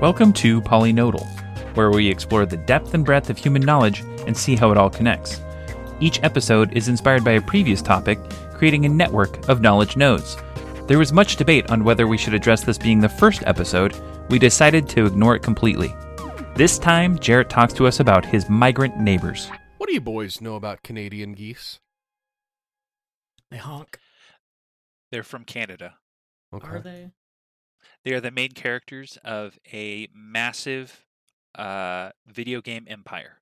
Welcome to Polynodal, where we explore the depth and breadth of human knowledge and see how it all connects. Each episode is inspired by a previous topic, creating a network of knowledge nodes. There was much debate on whether we should address this being the first episode. We decided to ignore it completely. This time, Jarrett talks to us about his migrant neighbors. What do you boys know about Canadian geese? They honk. They're from Canada. Are they? They are the main characters of a massive uh, video game empire.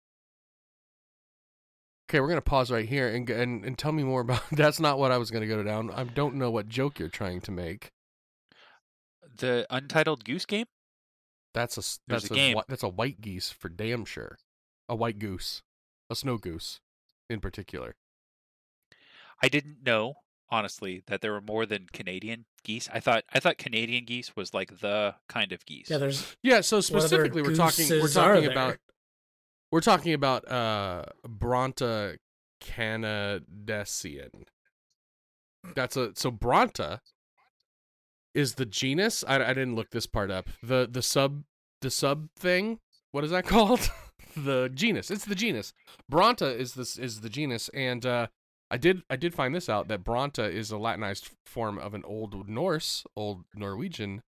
Okay, we're gonna pause right here and and, and tell me more about. That's not what I was gonna go down. I don't know what joke you're trying to make. The Untitled Goose Game? That's a There's that's a game. that's a white geese for damn sure. A white goose, a snow goose, in particular. I didn't know, honestly, that there were more than Canadian geese. I thought I thought Canadian geese was like the kind of geese. Yeah, there's Yeah. So specifically, we're talking we're gooses are talking there? about we're talking about uh Branta canadensis. That's a so Branta is the genus. I, I didn't look this part up. The the sub the sub thing. What is that called? the genus. It's the genus. Bronta is this is the genus, and uh, I did I did find this out that Branta is a Latinized form of an Old Norse, Old Norwegian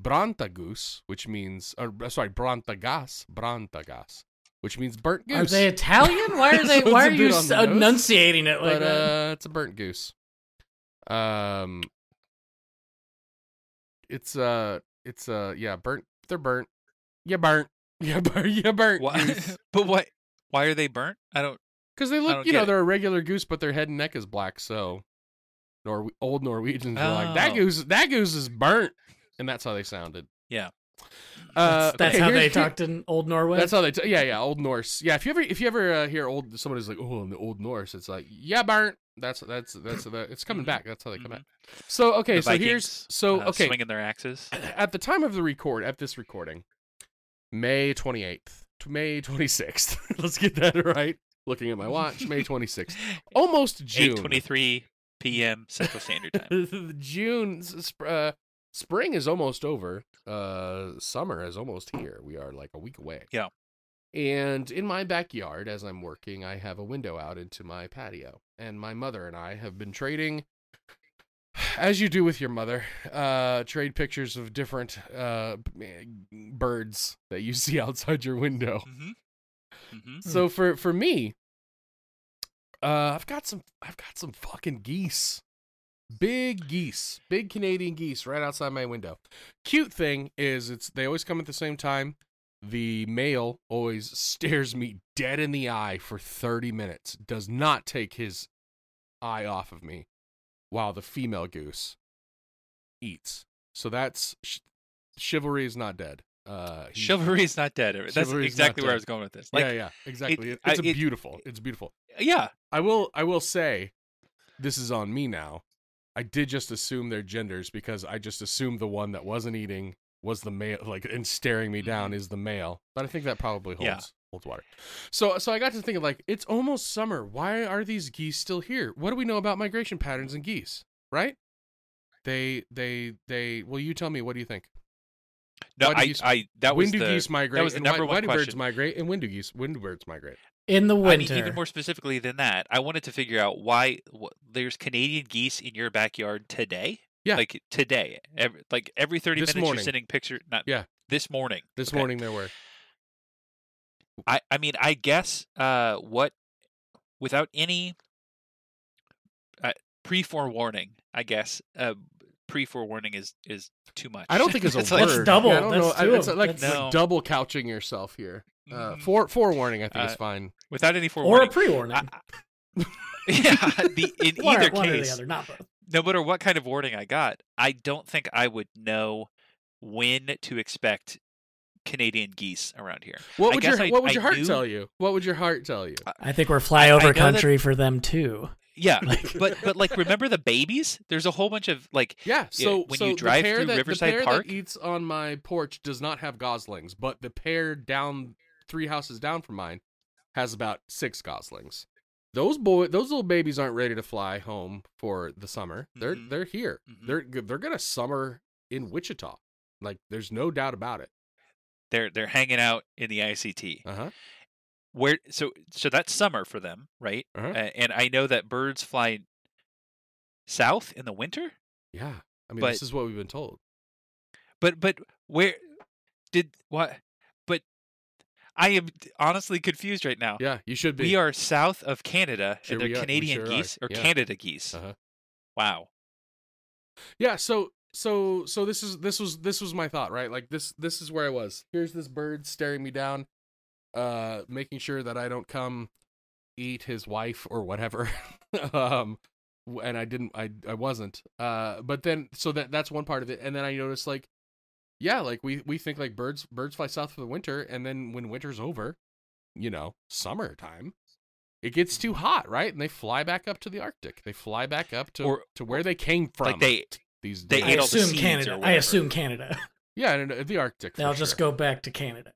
Brantagus, which means or uh, sorry Brantagas, Brantagas, which means burnt goose. Are they Italian? Why are they? So why are you s- enunciating it like but that? uh, it's a burnt goose. Um, it's uh, it's uh, yeah, burnt. They're burnt. Yeah, burnt. You burnt. You burnt. Why, but what? Why are they burnt? I don't. Because they look, you know, it. they're a regular goose, but their head and neck is black. So, Nor- old Norwegians are like that Oh. goose. That goose is burnt, and that's how they sounded. Yeah. Uh, that's that's okay, how they talked in Old Norway. That's how they. T- yeah, yeah, Old Norse. Yeah, if you ever, if you ever uh, hear old, someone somebody's like, "Oh, in the Old Norse," it's like, "Yeah, burnt." That's that's that's the. It's coming back. That's how they come back. So okay, so here's so uh, okay. Swinging their axes. At the time of the record, at this recording, May twenty eighth, May twenty sixth. Let's get that right. Looking at my watch, May twenty sixth, almost June. 8:23 p.m. Central Standard Time. June, sp- uh, spring is almost over. Uh, summer is almost here. We are like a week away. Yeah. And in my backyard, as I'm working, I have a window out into my patio, and my mother and I have been trading. As you do with your mother, uh, trade pictures of different uh, birds that you see outside your window. hmm hmm So for for me, uh, I've got some I've got some fucking geese, big geese, big Canadian geese right outside my window. Cute thing is it's they always come at the same time. The male always stares me dead in the eye for thirty minutes. Does not take his eye off of me, while the female goose eats. So that's sh- chivalry is not dead. Uh, Chivalry is not dead. That's exactly where I was going with this. Like, yeah, yeah, exactly. It, I- it's a it- beautiful. It's beautiful. yeah, I will I will say this is on me now. I did just assume their genders because I just assumed the one that wasn't eating was the male like and staring me down is the male. But I think that probably holds Yeah. holds water. So so I got to thinking like it's almost summer. Why are these geese still here? What do we know about migration patterns in geese? Right? They they they well you tell me what do you think? No, Why I, geese- I, that was when do the, geese migrate? was the number why, one why do birds migrate and when do geese when do birds migrate? in the I winter. mean, even more specifically than that, I wanted to figure out why wh- there's Canadian geese in your backyard today. Yeah. like today, every, like every thirty This minutes, morning. you're sending picture. Not Yeah. this morning. This Okay. morning there were. I, I mean, I guess uh, what without any uh, pre forewarning, I guess uh, pre forewarning is is too much. I don't think it's a It's word. like- That's double. Yeah, I don't That's know. I- two It's like, No. like double couching yourself here. Uh, Mhm. fore forewarning, I think is Uh, fine. without any forewarning or a pre-warning. I- I- yeah, the, in one, either or, one or case, the other, not both. no matter what kind of warning I got, I don't think I would know when to expect Canadian geese around here. What I would guess your I- What would I your heart knew- tell you? What would your heart tell you? I think we're I flyover know that- country for them too. Yeah, but but like remember the babies? There's a whole bunch of like Yeah. So when so you drive the pair through that, Riverside the pair Park- that eats on my porch does not have goslings, but the pair down three houses down from mine has about six goslings. Those boy, those little babies aren't ready to fly home for the summer. They're Mhm. they're here. Mhm. They're they're gonna summer in Wichita. Like there's no doubt about it. They're they're hanging out in the ICT. Uh huh. Where so so that's summer for them, right? Uh-huh. Uh, and I know that birds fly south in the winter. Yeah. I mean, But- this is what we've been told. But but where did what? But I am honestly confused right now. Yeah, you should be. We are south of Canada, Sure and they're are- Canadian sure are, geese or yeah. Canada geese. Uh-huh. Wow. Yeah, so so so this is this was this was my thought, right? Like this this is where I was. Here's this bird staring me down, uh making sure that I don't come eat his wife or whatever. um and I didn't I I wasn't. Uh but then so that that's one part of it. And then I noticed like yeah, like we we think like birds birds fly south for the winter and then when winter's over, you know, summertime, it gets too hot, right? And they fly back up to the Arctic. They fly back up to Or- to where they came from. Like they these they I ate all the assume Canada. I assume Canada. yeah, and, uh, the Arctic. They'll just go back to Canada.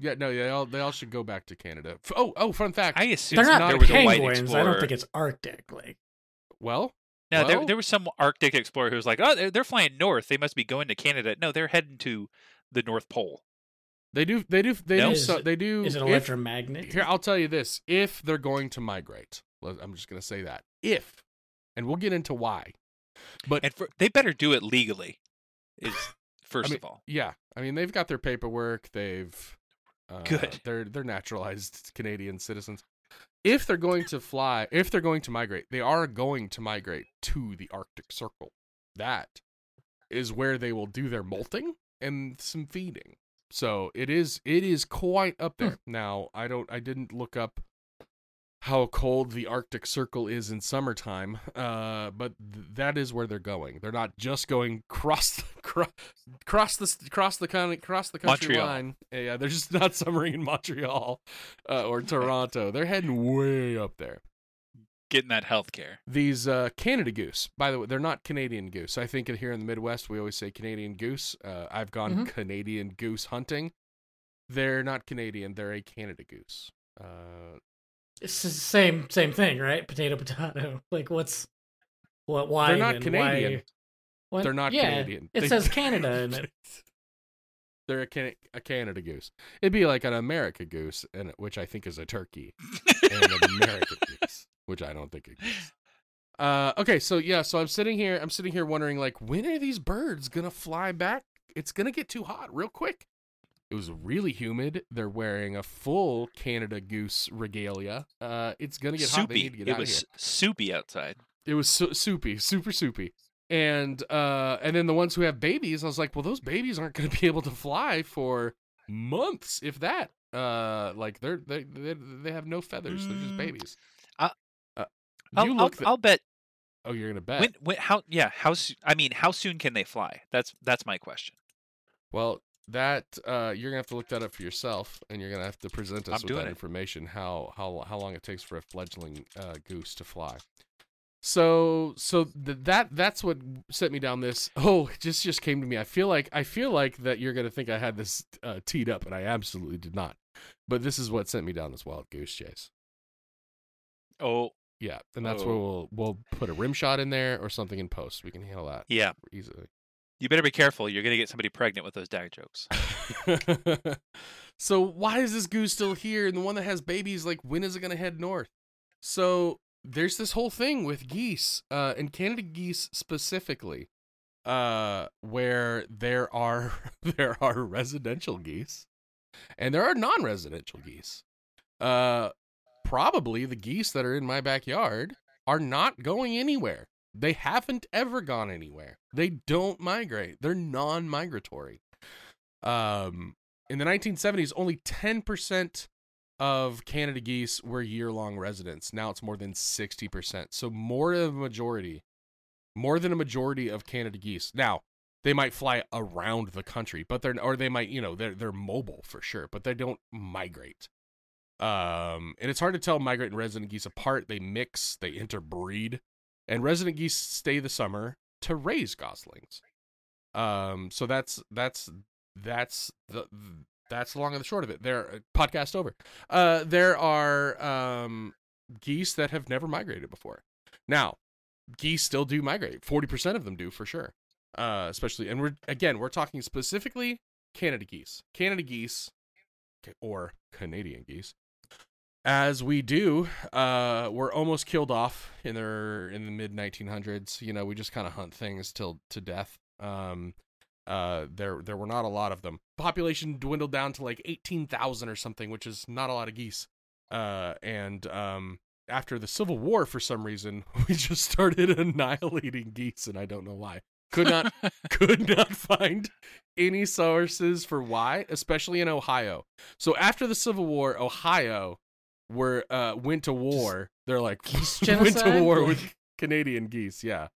Yeah, no, they all they all should go back to Canada. Oh, oh, fun fact. I assume They're not, there not was a white penguins. I don't think it's Arctic. Like well, No, there Well- there was some Arctic explorer who was like, "Oh, they're, they're flying north. They must be going to Canada." No, they're heading to the North Pole. they do they do they No? do Is so, it- they do is it if- Here, I'll tell you this: if they're going to migrate, I'm just going to say that if, and we'll get into why. But for, they better do it legally. Is first mean, of all. yeah, I mean they've got their paperwork. They've uh, Good. They're they're naturalized Canadian citizens. If they're going to fly, if they're going to migrate, they are going to migrate to the Arctic Circle. That is where they will do their molting and some feeding. So it is it is quite up there. Now I don't I didn't look up how cold the Arctic Circle is in summertime, uh, but th- that is where they're going. They're not just going cross the, cro- cross the cross the con- cross the country Montreal. line. Yeah, they're just not summering in Montreal uh, or Toronto. They're heading way up there. Getting that health care. These uh, Canada goose, by the way, they're not Canadian goose. I think here in the Midwest we always say Canadian goose. Uh, I've gone Canadian goose hunting. They're not Canadian. They're a Canada goose. Uh, It's the same same thing, right? Potato potato. Like what's what? Why? They're not? Canadian. Why, what? They're not yeah, Canadian. It They- says Canada in it. They're a, Can- a Canada goose. It'd be like an America goose, and which I think is a turkey, and an American goose, which I don't think exists. Uh, okay, so yeah, so I'm sitting here, I'm sitting here wondering, like, when are these birds gonna fly back? It's gonna get too hot real quick. It was really humid. They're wearing a full Canada goose regalia. Uh, it's gonna get hot. They soupy. need to get It out of was here. soupy outside. It was so, soupy, super soupy. And uh and then the ones who have babies, I was like, well, those babies aren't going to be able to fly for months, if that. Uh, like they're they they, they have no feathers. They're just Mm, babies. I- uh, I'll, I'll, I'll bet. oh, you're gonna bet. When, when, how? Yeah. How? I mean, how soon can they fly? That's that's my question. Well, that uh, you're gonna have to look that up for yourself, and you're gonna have to present us I'm with that it. information. How how how long it takes for a fledgling uh, goose to fly. So so th- that that's what set me down this. Oh, it just just came to me. I feel like I feel like that you're gonna think I had this uh, teed up, and I absolutely did not. But this is what sent me down this wild goose chase. Oh, Yeah, and that's where Oh. we'll we'll put a rim shot in there or something in post. We can handle that yeah. easily. You better be careful. You're gonna get somebody pregnant with those dad jokes. so why is this goose still here? And the one that has babies, like, when is it gonna head north? So there's this whole thing with geese, uh, and Canada geese specifically, uh, where there are there are residential geese, and there are non-residential geese. Uh, probably the geese that are in my backyard are not going anywhere. They haven't ever gone anywhere. They don't migrate. They're non-migratory. Um, in the 1970s, only 10% of Canada geese were year-long residents. Now it's more than 60%. So more of a majority, more than a majority of Canada geese. Now they might fly around the country, but they're or they might you know they're they're mobile for sure, but they don't migrate. Um, and it's hard to tell migrant and resident geese apart. They mix, they interbreed, and resident geese stay the summer to raise goslings. Um, so that's that's that's the that's long and the short of it. There, podcast over. Uh, there are um geese that have never migrated before. Now, geese still do migrate. Forty percent of them do for sure. Uh, especially, and we're again we're talking specifically Canada geese. Canada geese, or Canadian geese, as we do, uh, were almost killed off in their in the mid 1900s. You know, we just kind of hunt things till to death. Um, uh, there there were not a lot of them. Population dwindled down to like 18,000 or something, which is not a lot of geese. Uh, and um, after the Civil War, for some reason, we just started annihilating geese, and I don't know why. Could not could not find any sources for why, especially in Ohio. So after the Civil War, Ohio were uh went to war. They're like Geese went to war with Canadian geese. Yeah,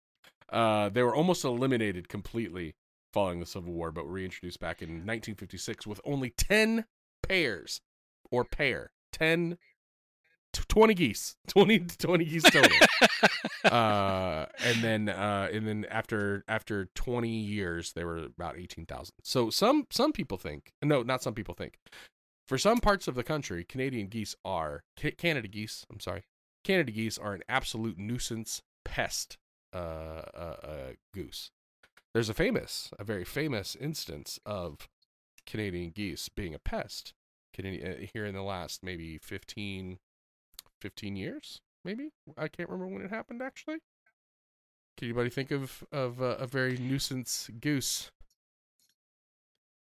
uh, they were almost eliminated completely following the Civil War, but reintroduced back in 1956 with only 10 pairs or pair 10 20 geese 20 20 geese total uh and then uh and then after after 20 years they were about 18,000 so some some people think no not some people think for some parts of the country Canadian geese are Canada geese I'm sorry Canada geese are an absolute nuisance pest uh, uh, uh goose. There's a famous a very famous instance of Canadian geese being a pest Canadian uh, here in the last maybe 15 15 years maybe? I can't remember when it happened actually. Can anybody think of of uh, a very nuisance goose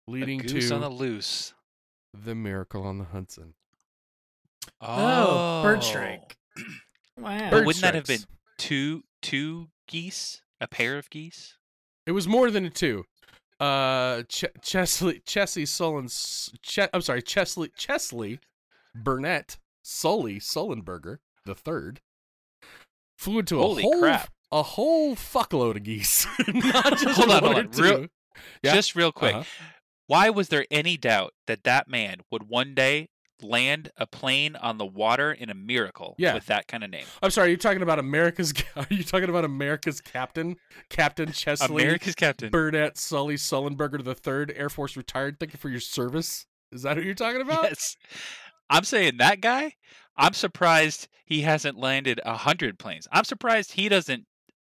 leading A goose to on the loose. The miracle on the Hudson Oh, bird strike. Wow. But wouldn't that have been strikes. two two geese? A pair of geese? It was more than a two. Uh, Ch- Chesley, Chesley Sullins, Ch- I'm sorry, Chesley, Chesley Burnett Sully Sullenberger the third flew into a Holy whole crap. a whole fuckload of geese. Not just Hold on, one hold or on. Real- two. Yeah. Just real quick. Uh-huh. Why was there any doubt that that man would one day land a plane on the water in a miracle Yeah. with that kind of name? I'm sorry. You're you talking about America's? Are you talking about America's captain, Captain Chesley America's captain. Burnett Sully Sullenberger the third, Air Force retired? Thank you for your service. Is that who you're talking about? Yes. I'm saying that guy, I'm surprised he hasn't landed a hundred planes. I'm surprised he doesn't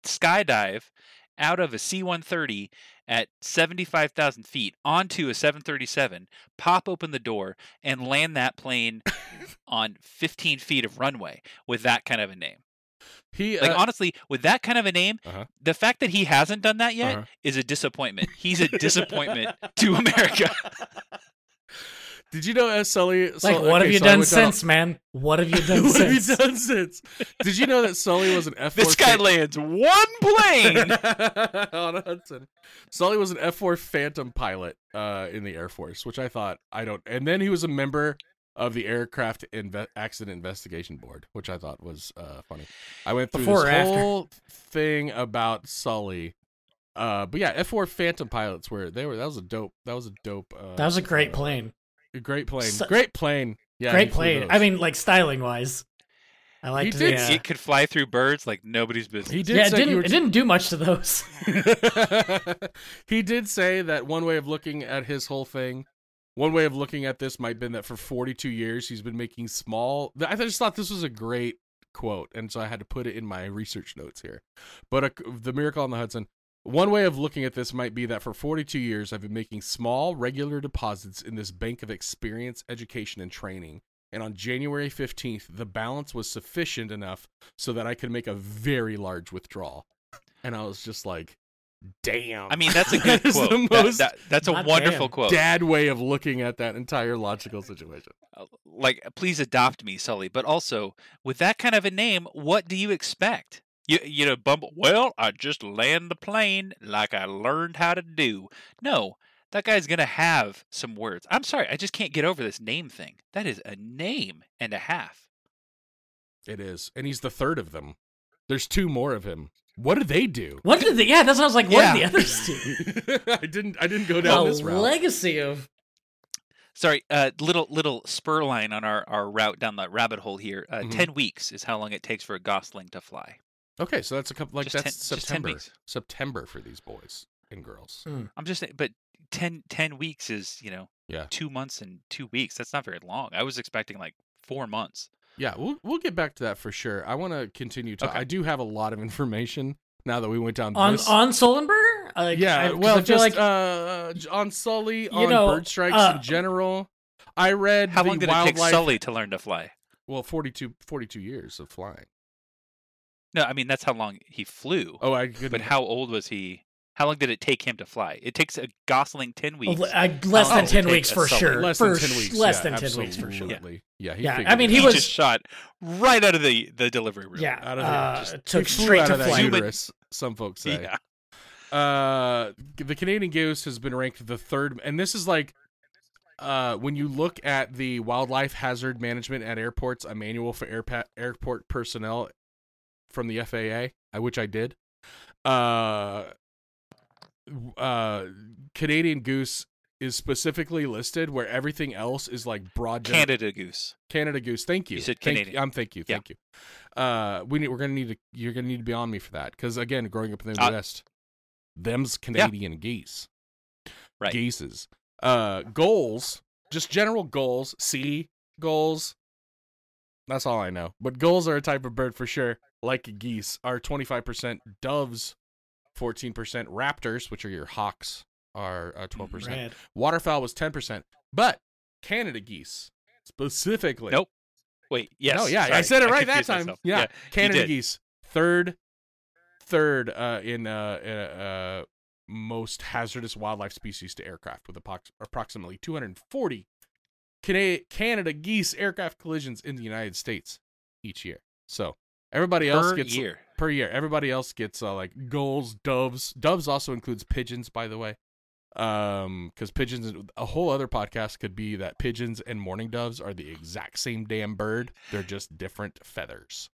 skydive out of a C-130 at 75,000 feet onto a 737, pop open the door, and land that plane on 15 feet of runway with that kind of a name. He Like uh, honestly, with that kind of a name, Uh-huh. the fact that he hasn't done that yet Uh-huh. is a disappointment. He's a disappointment to America. Did you know as Sully? Like, what okay, have you so done down- since, man? What have you done what have you done since? Did you know that Sully was an F this guy lands one plane. on Hudson. Sully was an F four Phantom pilot uh, in the Air Force, which I thought I don't. And then he was a member of the Aircraft Inve- Accident Investigation Board, which I thought was uh, funny. I went through Before this whole thing about Sully. Uh, but yeah, F four Phantom pilots were they were that was a dope that was a dope. Uh, That was a great uh, plane. Great plane. So- great plane. Yeah, great plane. I mean, like styling wise, I like He the. did uh, It could fly through birds like nobody's business. He did yeah, it say you didn't. were It didn't do much to those. he did say that one way of looking at his whole thing, one way of looking at this might have been that for 42 years he's been making small. I just thought this was a great quote, and so I had to put it in my research notes here. But uh the Miracle on the Hudson. One way of looking at this might be that for 42 years I've been making small, regular deposits in this bank of experience, education, and training. And on January 15th, the balance was sufficient enough so that I could make a very large withdrawal. And I was just like, damn. I mean, that's a good That is quote. That- most that- that's a wonderful damn. quote. dad way of looking at that entire logical situation. Uh, Like, please adopt me, Sully. But also, with that kind of a name, what do you expect? You, you know, Bumble. Well, I just land the plane like I learned how to do. No, that guy's gonna have some words. I'm sorry, I just can't get over this name thing. That is a name and a half. It is. And he's the third of them. There's two more of him. What do they do? what did the? Yeah, that's what I was like. What Yeah. did the others do? I didn't I didn't go down a this route. legacy of. Sorry, uh, little little spur line on our, our route down the rabbit hole here. Uh, Mhm. Ten weeks is how long it takes for a gosling to fly. Okay, so that's a couple like Just that's 10 just 10 September. weeks. September for these boys and girls. I'm just saying, but 10, 10 weeks is you know Yeah. two months and two weeks. That's not very long. I was expecting like four months. Yeah, we'll we'll get back to that for sure. I want to continue to Okay. I do have a lot of information now that we went down On this on Sullenberger? Like, yeah, I, 'cause well, I just like uh, on Sully, on know, bird strikes uh, in general. I read How the long did wildlife. it take Sully to learn to fly? Well, 42, 42 years of flying. No, I mean that's how long he flew. Oh, I couldn't. but how old was he? How long did it take him to fly? It takes a Gosling ten weeks. Well, I- less than ten weeks for sure. less for than ten weeks. Less yeah, than ten weeks for sure. absolutely. Yeah, he Yeah, I mean, it he was- just shot right out of the the delivery room. Yeah, out of the, uh, just took straight out to of that flight. uterus. Some folks say. yeah. Uh, the Canadian goose has been ranked the third, and this is like, uh, when you look at the wildlife hazard management at airports, a manual for airpa- airport personnel from the FAA, I which I did. Uh, uh, Canadian goose is specifically listed where everything else is like broad. gen- Canada goose. Canada goose. Thank you. You said Thank- Canadian. I'm thank you. Yeah. Thank you. Uh, we need. We're gonna need to. You're gonna need to be on me for that because again, growing up in the Uh, Midwest, them's Canadian geese. Right. Geeses. Uh, goals. Just general goals. Sea goals. That's all I know. But gulls are a type of bird for sure. Like geese, are 25%. Doves, 14%. Raptors, which are your hawks, are uh, 12%. Rad. Waterfowl was 10%. But Canada geese, specifically. Nope. Wait. Yes. No, yeah, I said it right that time. myself. Yeah, Canada geese, third, third uh, in uh, uh, uh, most hazardous wildlife species to aircraft, with approx- approximately 240 Cana- Canada geese aircraft collisions in the United States each year. So everybody else per gets year. per year. Everybody else gets uh, like gulls, doves. Doves also includes pigeons, by the way. Um, because pigeons, a whole other podcast could be that pigeons and mourning doves are the exact same damn bird. They're just different feathers.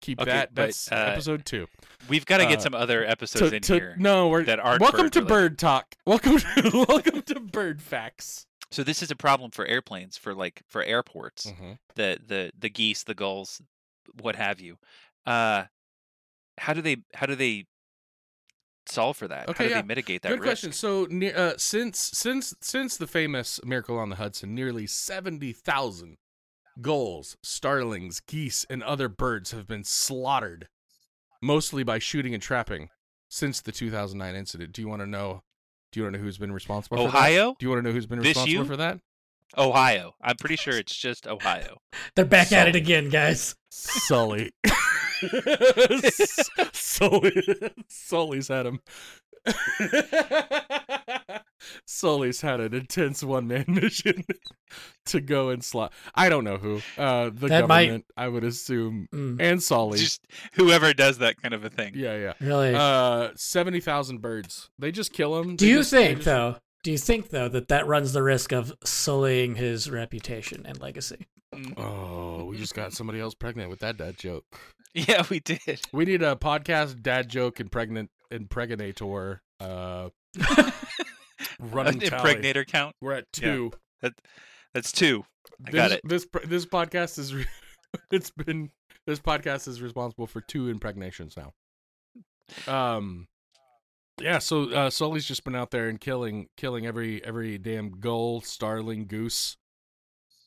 Keep Okay, that. but, That's uh, episode two. We've got to uh, get some other episodes To- in to- here. no, we're that aren't welcome to bird-related. bird talk. Welcome to welcome to bird facts. So this is a problem for airplanes, for like for airports. Mm-hmm. The the the geese, the gulls, what have you. Uh, how do they how do they solve for that? Okay, how do yeah. they mitigate that Good risk? question. So, uh, since since since the famous Miracle on the Hudson, nearly seventy thousand gulls, starlings, geese, and other birds have been slaughtered, mostly by shooting and trapping, since the 2009 incident. Do you want to know? Do you want to know who's been responsible? for that? Ohio, Do you want to know who's been This responsible you? for that? Ohio. I'm pretty sure it's just Ohio. They're back at it again, guys. Sully. Sully. Sully's had him. Sully's had an intense one man mission to go and slot. I don't know who. Uh, the That might- government, I would assume, Mm, and Sully. just whoever does that kind of a thing. yeah, yeah. really? Uh, seventy thousand birds. They just kill them. do you think though? Do you think though that that runs the risk of sullying his reputation and legacy? Oh, we just got somebody else pregnant with that dad joke. Yeah, we did. We need a podcast dad joke and pregnant impregnator. Uh, running An tally. impregnator count. We're at Yeah. two. That's two. I this, got it. This this podcast is it's been this podcast is responsible for two impregnations now. Um, yeah. So uh, Sully's just been out there and killing killing every every damn gull, starling, goose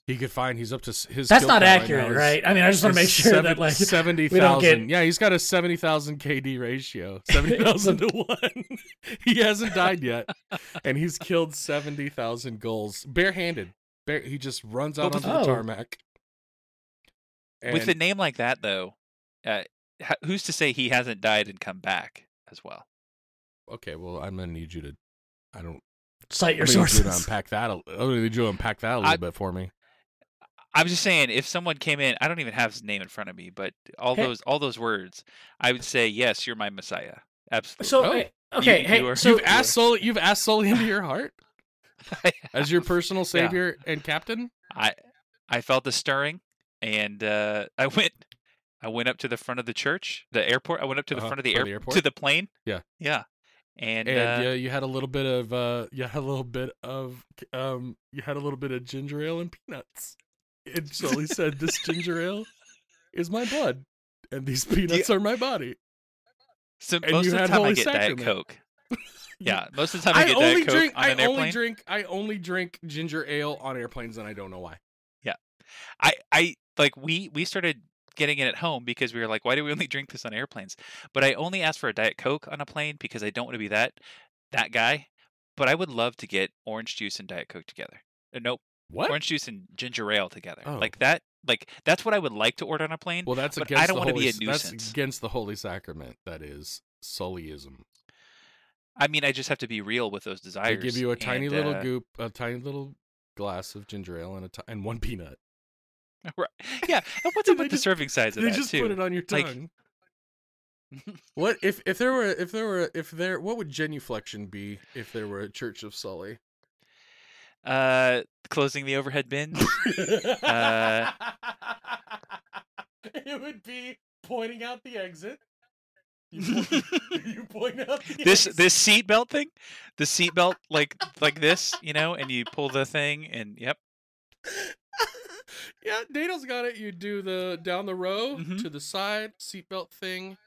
he could find. He's up to his. That's not count right accurate, right? I mean, I just want to make sure seven- that like seventy we don't thousand. get- Yeah, he's got a seventy thousand KD ratio. Seventy thousand to one. he hasn't died yet, and he's killed seventy thousand gulls barehanded. Bare, he just runs out Well, onto with- the Oh. tarmac. With a name like that, though, uh, who's to say he hasn't died and come back as well? Okay, well, I'm gonna need you to. I don't. cite your I'm gonna need you to sources. unpack that. a- I'm gonna need you to unpack that a little I- bit for me. I was just saying, if someone came in, I don't even have his name in front of me, but all Hey. those all those words, I would say, yes, you're my Messiah. Absolutely. So Oh. hey, okay, You- hey, you are- so you've asked Sully. You've asked Sully into your heart as your personal Yeah. savior and captain. I I felt the stirring, and uh, I went I went up to the front of the church, the airport. I went up to the Uh-huh, front of the, air, the airport? to the plane. Yeah. yeah, and, and uh, yeah, you had a little bit of uh, you had a little bit of um, you had a little bit of ginger ale and peanuts. And Sully said, "This ginger ale is my blood, and these peanuts are my body." so and most you of the time I get Diet Coke. Yeah, most of the time I, I get only Diet Coke drink. on I an only airplane. drink. I only drink ginger ale on airplanes, and I don't know why. Yeah, I I like we we started getting it at home because we were like, why do we only drink this on airplanes? But I only asked for a diet coke on a plane because I don't want to be that that guy. But I would love to get orange juice and diet coke together. Uh, nope, What? orange juice and ginger ale together. Oh. Like that. Like that's what I would like to order on a plane. Well, that's but against I don't wanna be holy, a That's nuisance. against the holy sacrament. That is Sullyism. I mean, I just have to be real with those They desires. give you a tiny and, little uh, goop, a tiny little glass of ginger ale, and a ti- and one peanut. Right. Yeah, and what's up with the just- serving size of They that just too? put it on your Like- tongue. what if if there were if there were if there what would genuflection be if there were a church of Sully? Uh, closing the overhead bins. Uh, it would be pointing out the exit. You point, you point out the this exit. this seat belt thing, the seat belt like like this, you know, and you pull the thing, and yep. Yeah, Daniel's got it. You do the down the row Mhm. to the side seatbelt thing,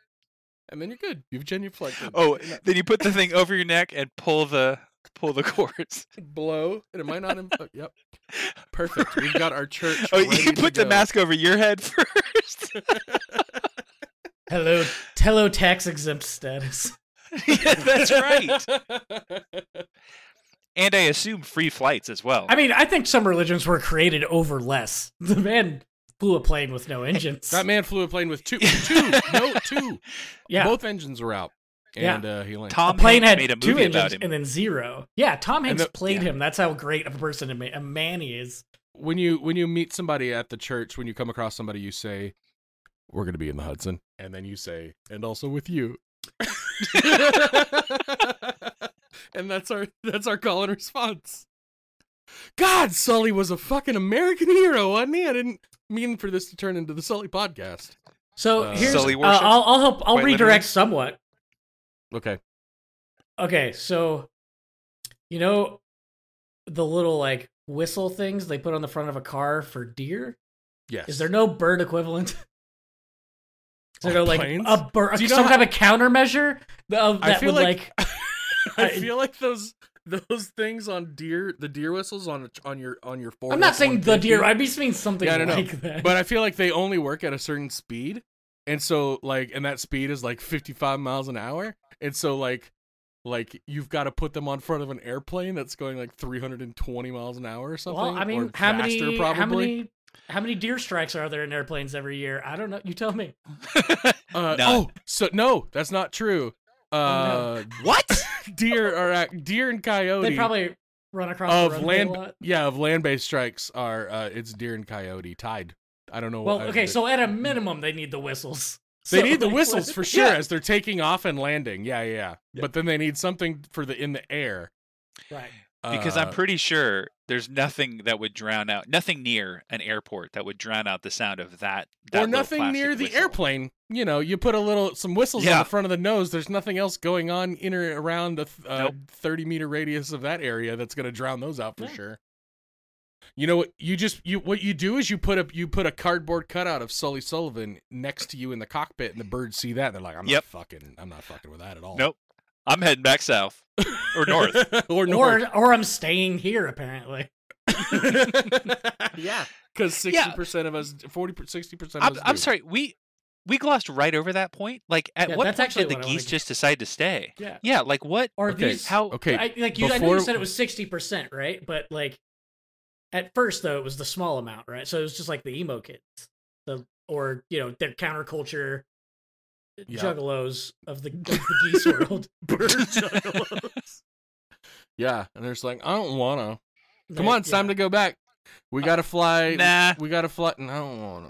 and then you're good. You've genuflected. Oh, And that- then you put the thing over your neck and pull the pull the cords. blow, and it might not. Im- oh, yep, perfect. We've got our church. Oh, ready you to put the go. mask over your head first. hello, hello, tax exempt status. yeah, that's right. And I assume free flights as well. I mean, I think some religions were created over less. The man flew a plane with no engines. That man flew a plane with two, two, no, two. yeah, Both engines were out, Yeah. and uh, he landed. a Tom plane Hanks had made a two engines about him. and then zero. Yeah, Tom Hanks the- played yeah. him. That's how great of a person a a man he is. when you when you meet somebody at the church, when you come across somebody, you say, "We're going to be in the Hudson," and then you say, "And also with you." and that's our that's our call and response. God, Sully was a fucking American hero, wasn't he? I didn't mean for this to turn into the Sully podcast. So Uh, here's Sully uh. I'll I'll help. I'll Quite redirect literally? somewhat. Okay. Okay, so you know the little like whistle things they put on the front of a car for deer. Yes. Is there no bird equivalent? Is there no like planes? a bird, Do you know some how- kind of countermeasure of I that feel would like- like, I I- feel like those those things on deer, the deer whistles on on your on your Ford. I'm not saying the deer. F-150. I just mean something Yeah, I don't know. like that. but I feel like they only work at a certain speed, and so like, and that speed is like 55 miles an hour, and so like, like you've got to put them on front of an airplane that's going like 320 miles an hour or something. well, I mean, or how faster, many Probably. how many how many deer strikes are there in airplanes every year? I don't know. You tell me. Uh, oh, so no, that's not true. Uh, what? deer are ac- deer and coyote. They probably run across of runway land, lot. yeah, of land-based strikes are uh, it's deer and coyote tied. I don't know. Well, what, okay, so at a minimum, they need the whistles. They So, need the like, whistles what- for sure Yeah, as they're taking off and landing. Yeah, yeah, yeah. But then they need something for the in the air. right. because I'm Uh, pretty sure there's nothing that would drown out, nothing near an airport that would drown out the sound of that. that or nothing near the whistle. airplane. You know, you put a little some whistles on the front of the nose. There's nothing else going on in or around the uh, Nope. 30 meter radius of that area that's going to drown those out for Yeah. sure. You know what? You just you what you do is you put a you put a cardboard cutout of Sully Sullivan next to you in the cockpit, and the birds see that. And they're like, I'm Yep. not fucking, I'm not fucking with that at all. Nope. I'm heading back south or north. or north. Or or I'm staying here apparently. yeah, because sixty Yeah. percent of us, 40, 60 percent of I'm, us. I'm sorry. We we glossed right over that point. Like, at Yeah, what that's point actually did the I geese just decide to stay? Yeah. Yeah. Like what? Or Okay, these How? Okay, I, like you, I know you said it was sixty percent, right? But like at first though, it was the small amount, right? So it was just like the emo kids, the or you know their counterculture Yeah. juggalos of the, of the geese world. bird juggalos. yeah, and they're just like, I don't wanna. Come on, it's time to go back. We gotta fly. Nah. We gotta fly. No, I don't wanna.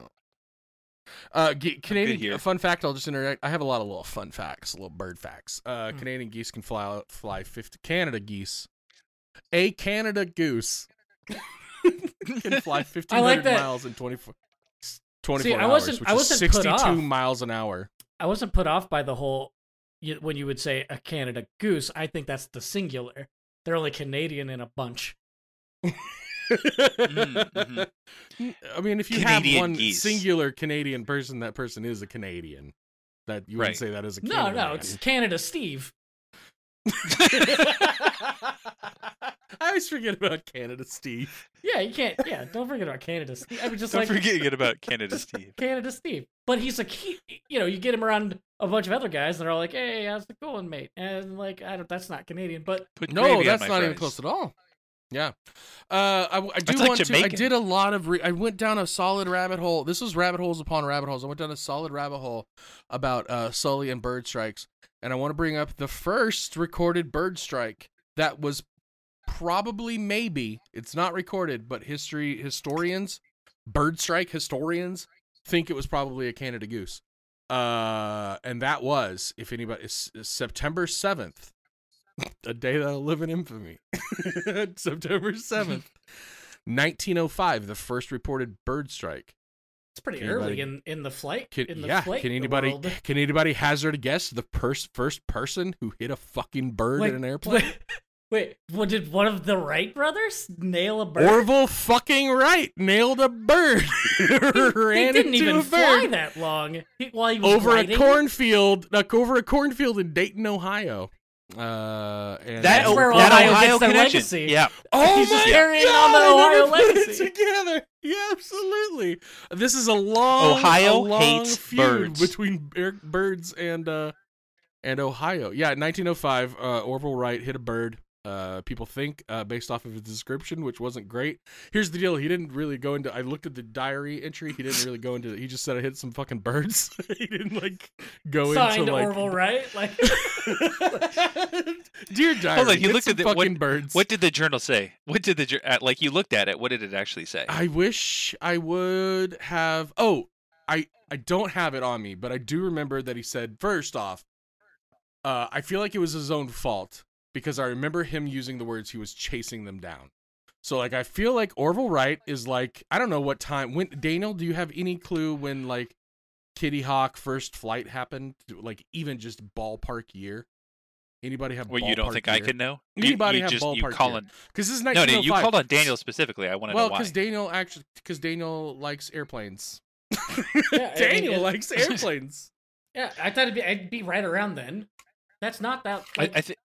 Uh, ge- Canadian here. fun fact. I'll just interact. I have a lot of little fun facts, little bird facts. Uh, Hmm. Canadian geese can fly fly fifty. Canada geese, a Canada goose can fly fifteen hundred like miles in 24, 24 See, I hours, wasn't- which I is wasn't put sixty-two miles an hour. I wasn't put off by the whole when you would say a Canada goose. I think that's the singular. They're only Canadian in a bunch. mhm. I mean, if you have one geese. singular Canadian person, that person is a Canadian. That you wouldn't say that as a No, Canada no, man. it's Canada Steve. I always forget about Canada Steve. yeah, you can't. Yeah, don't forget about Canada Steve. I mean, just Don't like forget about Canada Steve. Canada Steve. But he's a key. You know, you get him around a bunch of other guys, and they're all like, "Hey, how's it going, mate?" And like, I don't. That's not Canadian, but Put No, that's my not even close at all. Yeah, uh, I, I do That's like want to. I did a lot of. Re- I went down a solid rabbit hole. This was rabbit holes upon rabbit holes. I went down a solid rabbit hole about uh, Sully and bird strikes, and I want to bring up the first recorded bird strike that was probably maybe it's not recorded, but history historians, bird strike historians think it was probably a Canada goose. Uh, and that was, if anybody, September seventh, a day that'll live in infamy. September 7th, 1905, the first reported bird strike. It's pretty Can early anybody- in in the flight. Can, in the yeah, flight can anybody world. can anybody hazard a guess the pers- first person who hit a fucking bird Wait, in an airplane? Wait, wait, what did one of the Wright brothers nail a bird? Orville fucking Wright nailed a bird. he Ran didn't even a fly that long. He, while he was over a cornfield, like over a cornfield in Dayton, Ohio. Uh, and That, That's where that Ohio Ohio gets their legacy. Yeah. Oh He's just my carrying God, on the I never Ohio put it legacy. together. Yeah, absolutely. This is a long Ohio a long hates feud birds. between birds and uh and Ohio. Yeah, 1905, uh, Orville Wright hit a bird. Uh, people think uh, based off of his description, which wasn't great. Here's the deal: he didn't really go into. I looked at the diary entry. He didn't really go into. He just said I hit some fucking birds. he didn't like go Signed into like. Orville Wright. Like Dear diary, Hold on, you hit looked at the- fucking what- birds. What did the journal say? What did the uh, like? You looked at it. What did it actually say? I wish I would have. Oh, I I don't have it on me, but I do remember that he said first off, uh, I feel like it was his own fault because I remember him using the words he was chasing them down. So like I feel like Orville Wright is like I don't know what time when Daniel. Do you have any clue when like Kitty Hawk first flight happened? Like even just ballpark year. Anybody have? Well, you don't ballpark think I year? could know? Anybody you, have just you ballpark call year? on Because this is no, no. You oh called on Daniel specifically. I want to Well, know why. Well, because Daniel actually, because Daniel likes airplanes. Yeah, I mean, Daniel it- likes airplanes. yeah, I thought it'd be I'd be right around then. That's not that. I, I think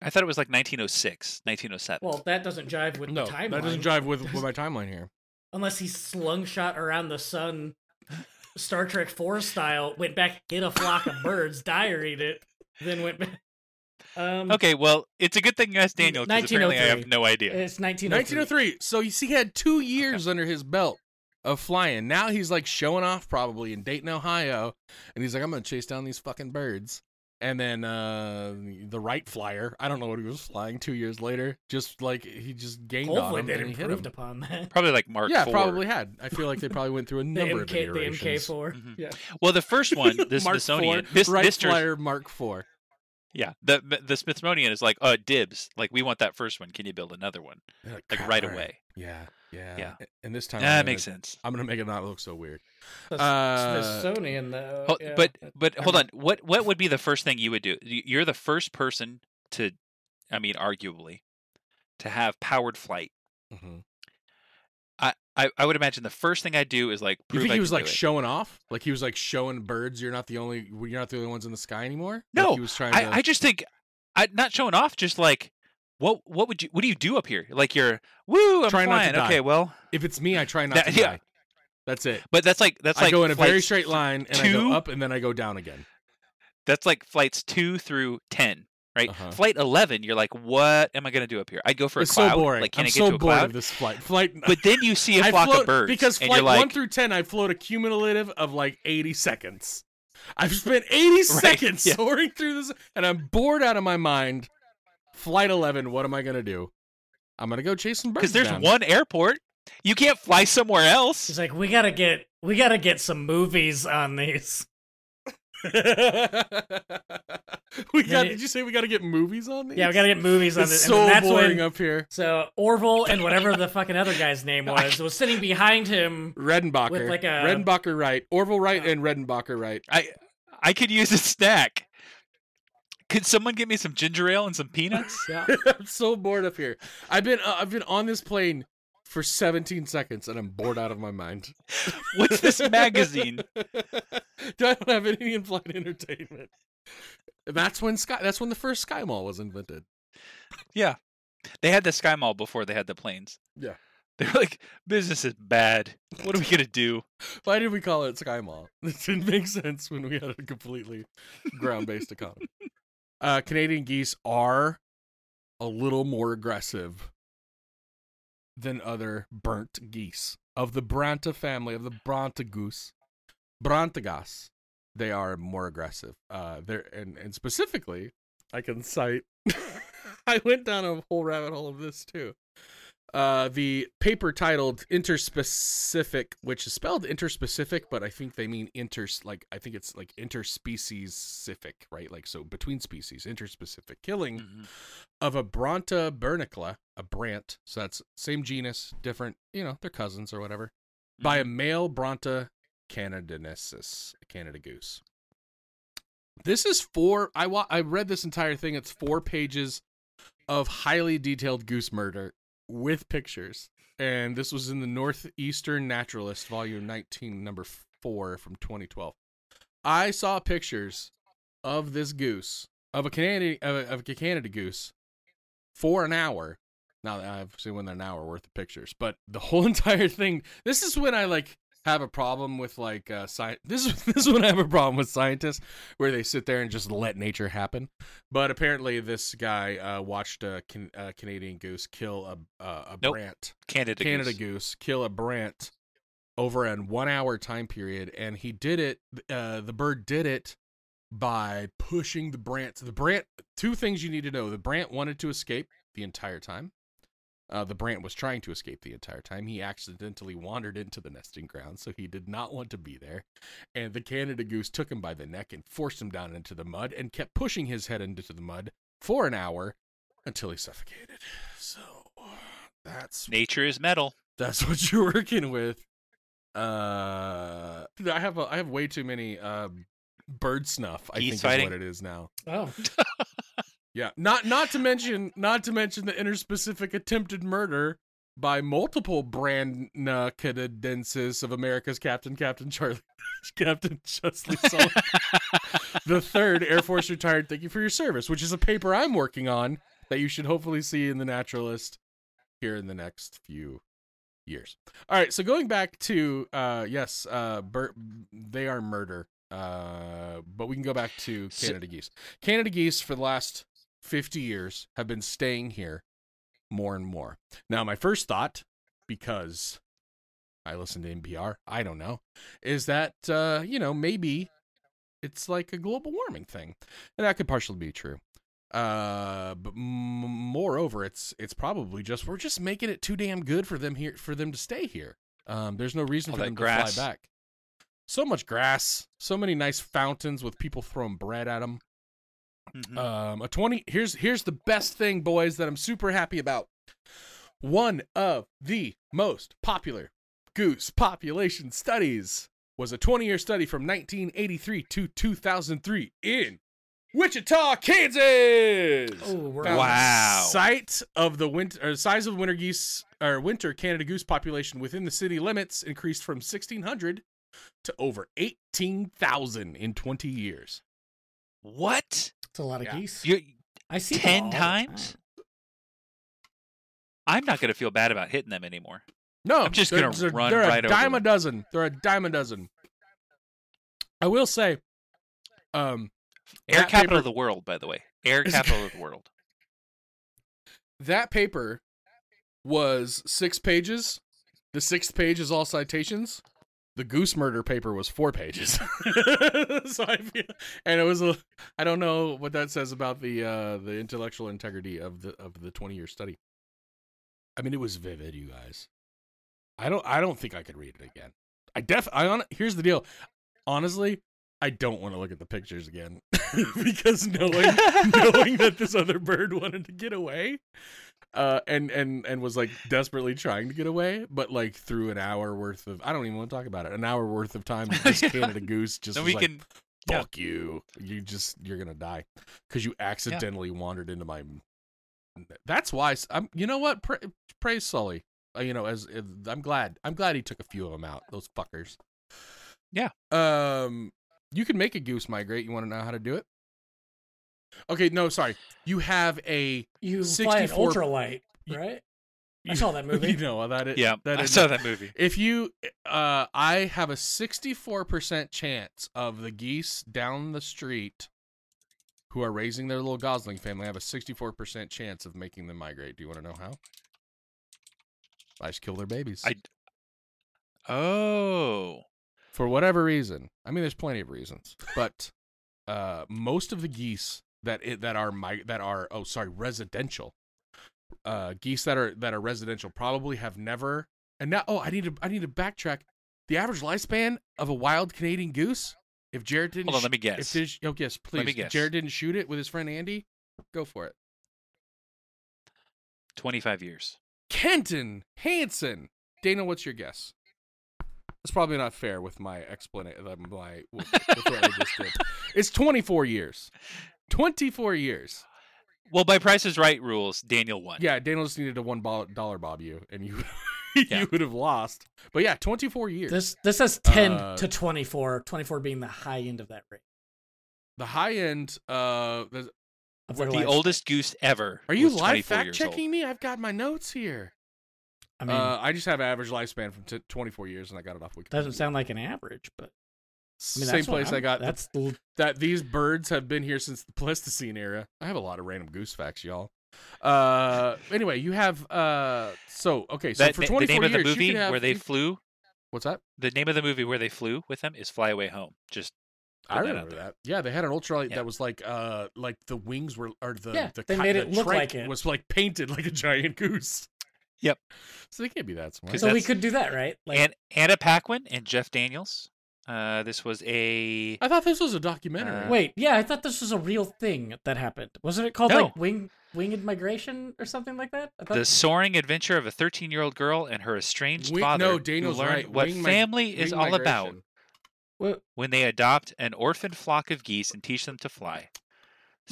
I thought it was like 1906, 1907. well, that doesn't jive with no, the timeline. that doesn't jive with, with my timeline here. unless he slung shot around the sun, Star Trek Four style, went back, hit a flock of birds, diaried it, then went back. Um, okay, well, it's a good thing you asked Daniel because apparently I have no idea. It's 1903. 1903. So you see, he had two years under his belt of flying. Now he's like showing off probably in Dayton, Ohio, and he's like, I'm gonna chase down these fucking birds. And then uh the Wright flyer, I don't know what he was flying two years later. Just like he just gained on Hopefully, him they and improved him. upon that. Probably like Mark. Yeah, IV. probably had. I feel like they probably went through a The number of MK, the iterations. MK4. Mhm. Yeah. Well, the first one, the Mark Smithsonian, IV, this Wright this jour- flyer Mark Four. yeah, the the Smithsonian is like, uh, dibs. Like we want that first one. Can you build another one? They're Like right away. Yeah, yeah, Yeah. And this time, I'm that gonna- makes sense. I'm gonna make it not look so weird. The Uh, Smithsonian, though. Ho- yeah. But but hold on. What what would be the first thing you would do? You're the first person to, I mean, arguably, to have powered flight. Mhm. I, I, I would imagine the first thing I'd do is like You think I he was like showing off? Like he was like showing birds. You're not the only. You're not the only ones in the sky anymore. Like, No, he was trying to. I, I just think I not showing off. Just like what what would you what do you do up here? Like you're woo I'm Try not to flying. Okay, well, if it's me, I try not That- to yeah. die. That's it. but that's like that's I like go in a very straight line and I go up and then I go down again. That's like flights two through ten, right? Uh-huh. Flight eleven, you're like, what am I gonna do up here? I'd go for it's a cloud. so boring. Like, can I'm I get so to a bored cloud? of this flight. Flight. But then you see a I flock float, of birds, because flight you're like, one through ten, I float a cumulative of like 80 seconds. I've spent 80 seconds yeah. soaring through this, and I'm bored out of my mind. Flight 11. What am I gonna do? I'm gonna go chase some birds. because there's down. one airport. You can't fly somewhere else. He's like, we gotta get, we gotta get some movies on these. we got. Did you say we got to get movies on these? Yeah, we gotta get movies on It's this. so and that's boring when, up here. So Orville and whatever the fucking other guy's name was was sitting behind him. Redenbacher, With like a- Redenbacher right, Orville Wright, Uh, and Redenbacher right. I I could use a snack. Could someone get me some ginger ale and some peanuts? Yeah. I'm so bored up here. I've been uh, I've been on this plane for 17 seconds and I'm bored out of my mind. What's this magazine? I don't have any in-flight entertainment? That's when Sky. That's when the first Sky Mall was invented. Yeah. They had the Sky Mall before they had the planes. Yeah. They were like, business is bad. What are we gonna do? Why did we call it Sky Mall? It didn't make sense when we had a completely ground-based economy. Uh, Canadian geese are a little more aggressive than other burnt geese of the Branta family of the Branta goose, Brantagas. They are more aggressive. Uh, they're and and specifically, I can cite. I went down a whole rabbit hole of this too. Uh, the paper titled Interspecific, which is spelled interspecific, but I think they mean inter, like, I think it's like interspeciesific, right? Like, so between species, interspecific killing Mhm. of a Branta bernicla, a brant. So that's same genus, different, you know, they're cousins or whatever, by a male Branta canadensis, a Canada goose. This is four. I wa- I read this entire thing. It's four pages of highly detailed goose murder with pictures, and this was in the Northeastern Naturalist, volume nineteen, number four from 2012. I saw pictures of this goose of a Canadian of a, of a Canada goose for an hour. Now I've seen they're an hour worth of pictures, but the whole entire thing. This is when I like have a problem with like uh sci- this is this is when I have a problem with scientists where they sit there and just let nature happen. But apparently, this guy uh, watched a, can- a Canadian goose kill a a, a Nope. brant, Canada, Canada goose. goose kill a brant over a one hour time period, and he did it. Uh, the bird did it by pushing the brant. The brant. Two things you need to know: the brant wanted to escape the entire time. Uh, the brant was trying to escape the entire time. He accidentally wandered into the nesting ground, so he did not want to be there. And the Canada goose took him by the neck and forced him down into the mud and kept pushing his head into the mud for an hour until he suffocated. So that's Nature is metal. that's what you're working with. Uh, I have a, I have way too many um bird snuff. I Geese think fighting? is what it is now. Oh, Yeah, not not to mention not to mention the interspecific attempted murder by multiple brand canadenses of America's Captain Captain Charlie Captain Chesley Sullivan the third Air Force retired. Thank you for your service, which is a paper I'm working on that you should hopefully see in the Naturalist here in the next few years. All right, so going back to uh yes, uh Bert, they are murder. Uh but we can go back to So- Canada geese. Canada geese for the last 50 years have been staying here more and more. Now, my first thought because I listen to NPR, I don't know, is that uh, you know, maybe it's like a global warming thing. And that could partially be true. Uh, but m- moreover, it's it's probably just we're just making it too damn good for them here for them to stay here. Um, there's no reason All for them grass. to fly back. So much grass, so many nice fountains with people throwing bread at them. Mhm. Um, a twenty. Here's here's the best thing, boys, that I'm super happy about. One of the most popular goose population studies was a 20 year study from 1983 to 2003 in Wichita, Kansas. oh, Wow. Site of the winter or size of winter geese or winter Canada goose population within the city limits increased from 1600 to over 18,000 in 20 years. what? It's a lot of Yeah. geese. You I see ten all times? time. I'm not gonna feel bad about hitting them anymore. No, I'm just they're- gonna they're, run they're right a over dime a dozen. They're a dime a dozen. I will say, um, Air That capital paper- of the world, by the way. Air Is- capital of the world. that paper was six pages. The sixth page is all citations. The goose murder paper was four pages. so I feel, and it was a. I don't know what that says about the uh the intellectual integrity of the of the twenty year study. I mean, it was vivid, you guys. I don't. I don't think I could read it again. I def. I on. Here's the deal. Honestly, I don't want to look at the pictures again because knowing knowing that this other bird wanted to get away, uh, and and and was like desperately trying to get away, but like through an hour worth of I don't even want to talk about it. An hour worth of time, this Yeah. Canada goose just was we like, can yeah. fuck you. You just you're gonna die because you accidentally wandered into my. That's why I'm. You know what? Pra- praise Sully. Uh, you know, as, as I'm glad. I'm glad he took a few of them out. Those fuckers. Yeah. Um, you can make a goose migrate. You want to know how to do it? Okay, no, sorry. You have a You fly an 64 ultralight, You- right? I you- saw that movie. You know that. Is, Yeah, that I saw that movie. If you, uh, I have a sixty-four percent chance of the geese down the street who are raising their little Gosling family I have a sixty-four percent chance of making them migrate. Do you want to know how? I just kill their babies I- Oh, for whatever reason. I mean, there's plenty of reasons, but uh, most of the geese that it, that are my that are oh sorry residential uh, geese that are that are residential probably have never and now oh I need to I need to backtrack. The average lifespan of a wild Canadian goose, if Jarrett didn't hold on. sh- Let me if guess. did, oh yes please Let me if. Jarrett didn't shoot it with his friend Andy, go for it. Twenty-five years. Kenton Hansen, Dana, what's your guess? That's probably not fair with my explanation. My with what I just did. It's 24 years. 24 years. Well, by Price is Right rules, Daniel won. Yeah, Daniel just needed a one bob you, and you you would have lost. But yeah, 24 years. This this says 10 Uh, to 24, 24 being the high end of that rate. the high end. Uh, there's- Of the oldest goose ever. are you was live fact years checking me? I've got my notes here. I mean, uh, I just have average lifespan from t- 24 years, and I got it off Wikipedia. doesn't sound like an average, but I mean, Same place I got That's the, that these birds have been here since the Pleistocene era. I have a lot of random goose facts, y'all. Uh, anyway, you have uh, so okay, so That, for the 24 name of the years, movie have, where they flew. what's that? The name of the movie where they flew with them is Fly Away Home. Just I put that remember that. Yeah, they had an ultralight Yeah. that was like uh, like the wings were or the Yeah, the they ki- made the it look like it. was like painted like a giant goose. Yep. So they can't be that smart. 'Cause so we could do that, right? Like, and Anna Paquin and Jeff Daniels. Uh, this was a I thought this was a documentary. Uh, wait, yeah, I thought this was a real thing that happened. Wasn't it called No. like wing winged migration or something like that? I thought, the soaring adventure of a 13-year-old girl and her estranged Wing- father. no, who Daniel's learned right. What Wing mi- family is Wing all about migration. Well, when they adopt an orphaned flock of geese and teach them to fly.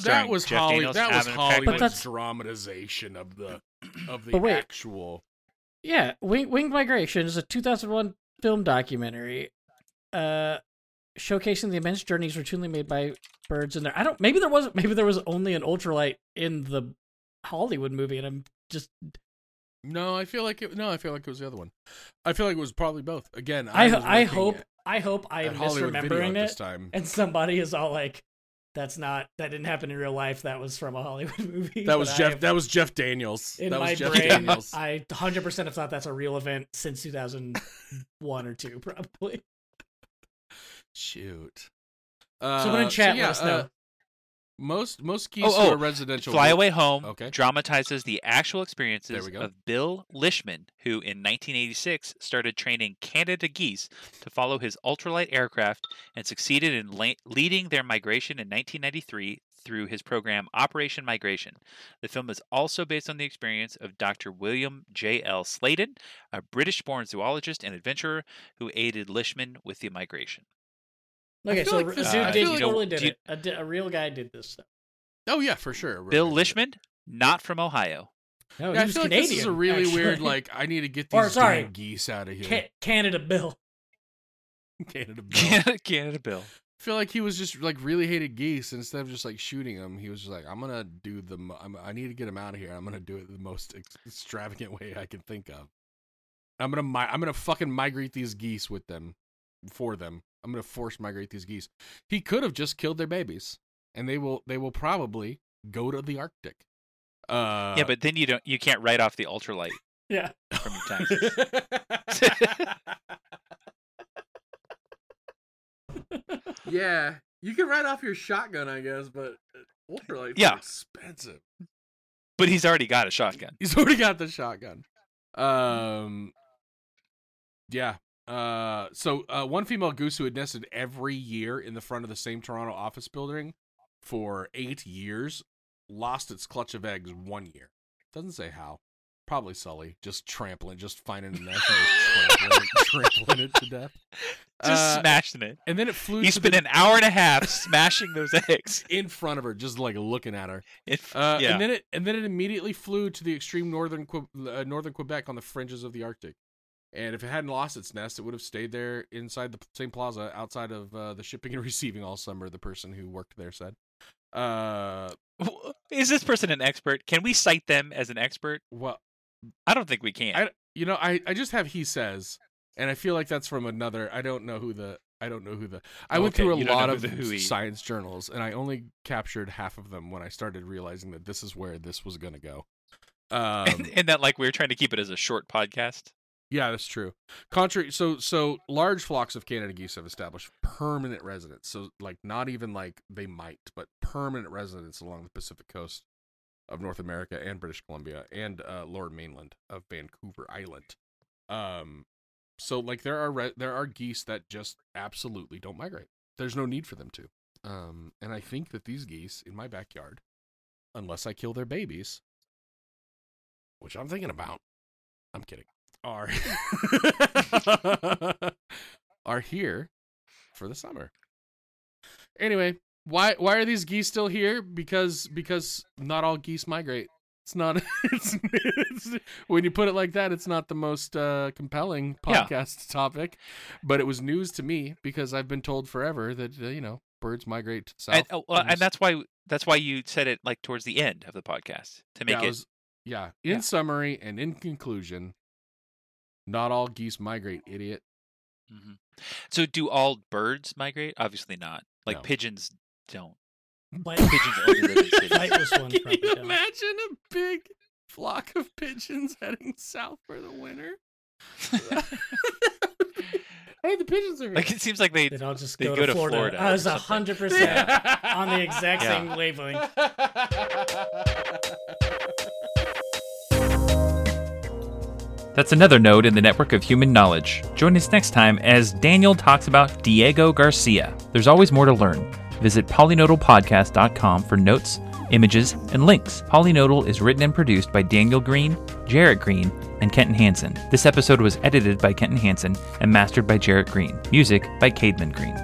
That was Jeff Holly. Daniels, That was Alan Hollywood's But that's- dramatization of the of the wait. actual. yeah, Wing Winged Migration is a 2001 film documentary, uh, showcasing the immense journeys routinely made by birds in there. I don't. Maybe there wasn't. Maybe there was only an ultralight in the Hollywood movie, and I'm just. No, I feel like it. No, I feel like it was the other one. I feel like it was probably both. Again, I was I hope at- I hope I am misremembering at this time. and somebody is all like, "That's not. That didn't happen in real life. That was from a Hollywood movie." That was Jeff. have- That was Jeff Daniels. in that my was Jeff brain, Daniels. I 100% have thought that's a real event since 2001 or two, probably. Shoot. Uh, Someone in chat yeah, let us know. uh, most most keys Oh, to oh, a residential. Fly Away Home Okay. dramatizes the actual experiences we go. of Bill Lishman, who in 1986 started training Canada geese to follow his ultralight aircraft and succeeded in la- leading their migration in 1993 through his program Operation Migration. The film is also based on the experience of Dr. William J. L. Sladen, a British born zoologist and adventurer who aided Lishman with the migration. Okay, so like a this- uh, dude did like- totally did you- it. A, a real guy did this stuff. Oh yeah, for sure. Bill Lishman, not from Ohio. No, Yeah, he I was feel like Canadian. this is a really actually. weird. Like, I need to get these Or, sorry, damn geese out of here. Ca- Canada Bill. Canada Bill. Canada, Canada Bill. I feel like he was just like really hated geese. And instead of just like shooting them, he was just like, "I'm gonna do the. mo- I'm, I need to get him out of here. I'm gonna do it the most ex- extravagant way I can think of. I'm gonna. Mi- I'm gonna fucking migrate these geese with them, for them. I'm gonna force migrate these geese. He could have just killed their babies, and they will. They will probably go to the Arctic. Uh, yeah, but then you don't. You can't write off the ultralight Yeah. from your taxes. yeah, you can write off your shotgun, I guess, but ultralights Yeah. expensive. but he's already got a shotgun. He's already got the shotgun. Um, yeah. Uh, so uh, one female goose who had nested every year in the front of the same Toronto office building for eight years lost its clutch of eggs one year. Doesn't say how. Probably Sully, just trampling, just finding a nest and just trampling, it, trampling it to death. Just Uh, smashing it. and then it flew He spent the, an hour and a half smashing those eggs. in front of her, just like looking at her. It, Uh, yeah. And then it and then it immediately flew to the extreme northern uh, northern Quebec on the fringes of the Arctic. And if it hadn't lost its nest, it would have stayed there inside the same plaza outside of uh, the shipping and receiving all summer. The person who worked there said. Uh, Is this person an expert? Can we cite them as an expert? well, I don't think we can. I you know I I just have he says, and I feel like that's from another. I don't know who the. I don't know who the. I went through a you don't know lot of the who science journals, and I only captured half of them when I started realizing that this is where this was gonna go. Um, and, and that like we were trying to keep it as a short podcast. Yeah, that's true. Contrary, so so large flocks of Canada geese have established permanent residence. So like not even like they might, but permanent residence along the Pacific coast of North America and British Columbia and uh, lower mainland of Vancouver Island. Um, so like there are re- there are geese that just absolutely don't migrate. There's no need for them to. Um, and I think that these geese in my backyard, unless I kill their babies, which I'm thinking about, I'm kidding are are here for the summer. Anyway, why why are these geese still here? Because because not all geese migrate. It's not. It's, it's when you put it like that, it's not the most uh, compelling Yeah. podcast topic, but it was news to me because I've been told forever that uh, you know birds migrate south. and, oh, and and that's why that's why you said it like towards the end of the podcast to make yeah, it. was- yeah. In Yeah. summary and in conclusion, not all geese migrate, idiot. Mhm. So do all birds migrate? Obviously not. Like No. pigeons don't. Like, Pigeons only live in cities. Flightless ones Can probably you don't. imagine a big flock of pigeons heading south for the winter? hey, the pigeons are here. Like it seems like they They'd all just They go, go to to Florida. Florida I or was something. hundred percent on the exact Yeah. same wavelength. That's another node in the network of human knowledge. Join us next time as Daniel talks about Diego Garcia. There's always more to learn. Visit polynodalpodcast.com for notes, images, and links. Polynodal is written and produced by Daniel Green, Jarrett Green, and Kenton Hansen. This episode was edited by Kenton Hansen and mastered by Jarrett Green. Music by Cademan Green.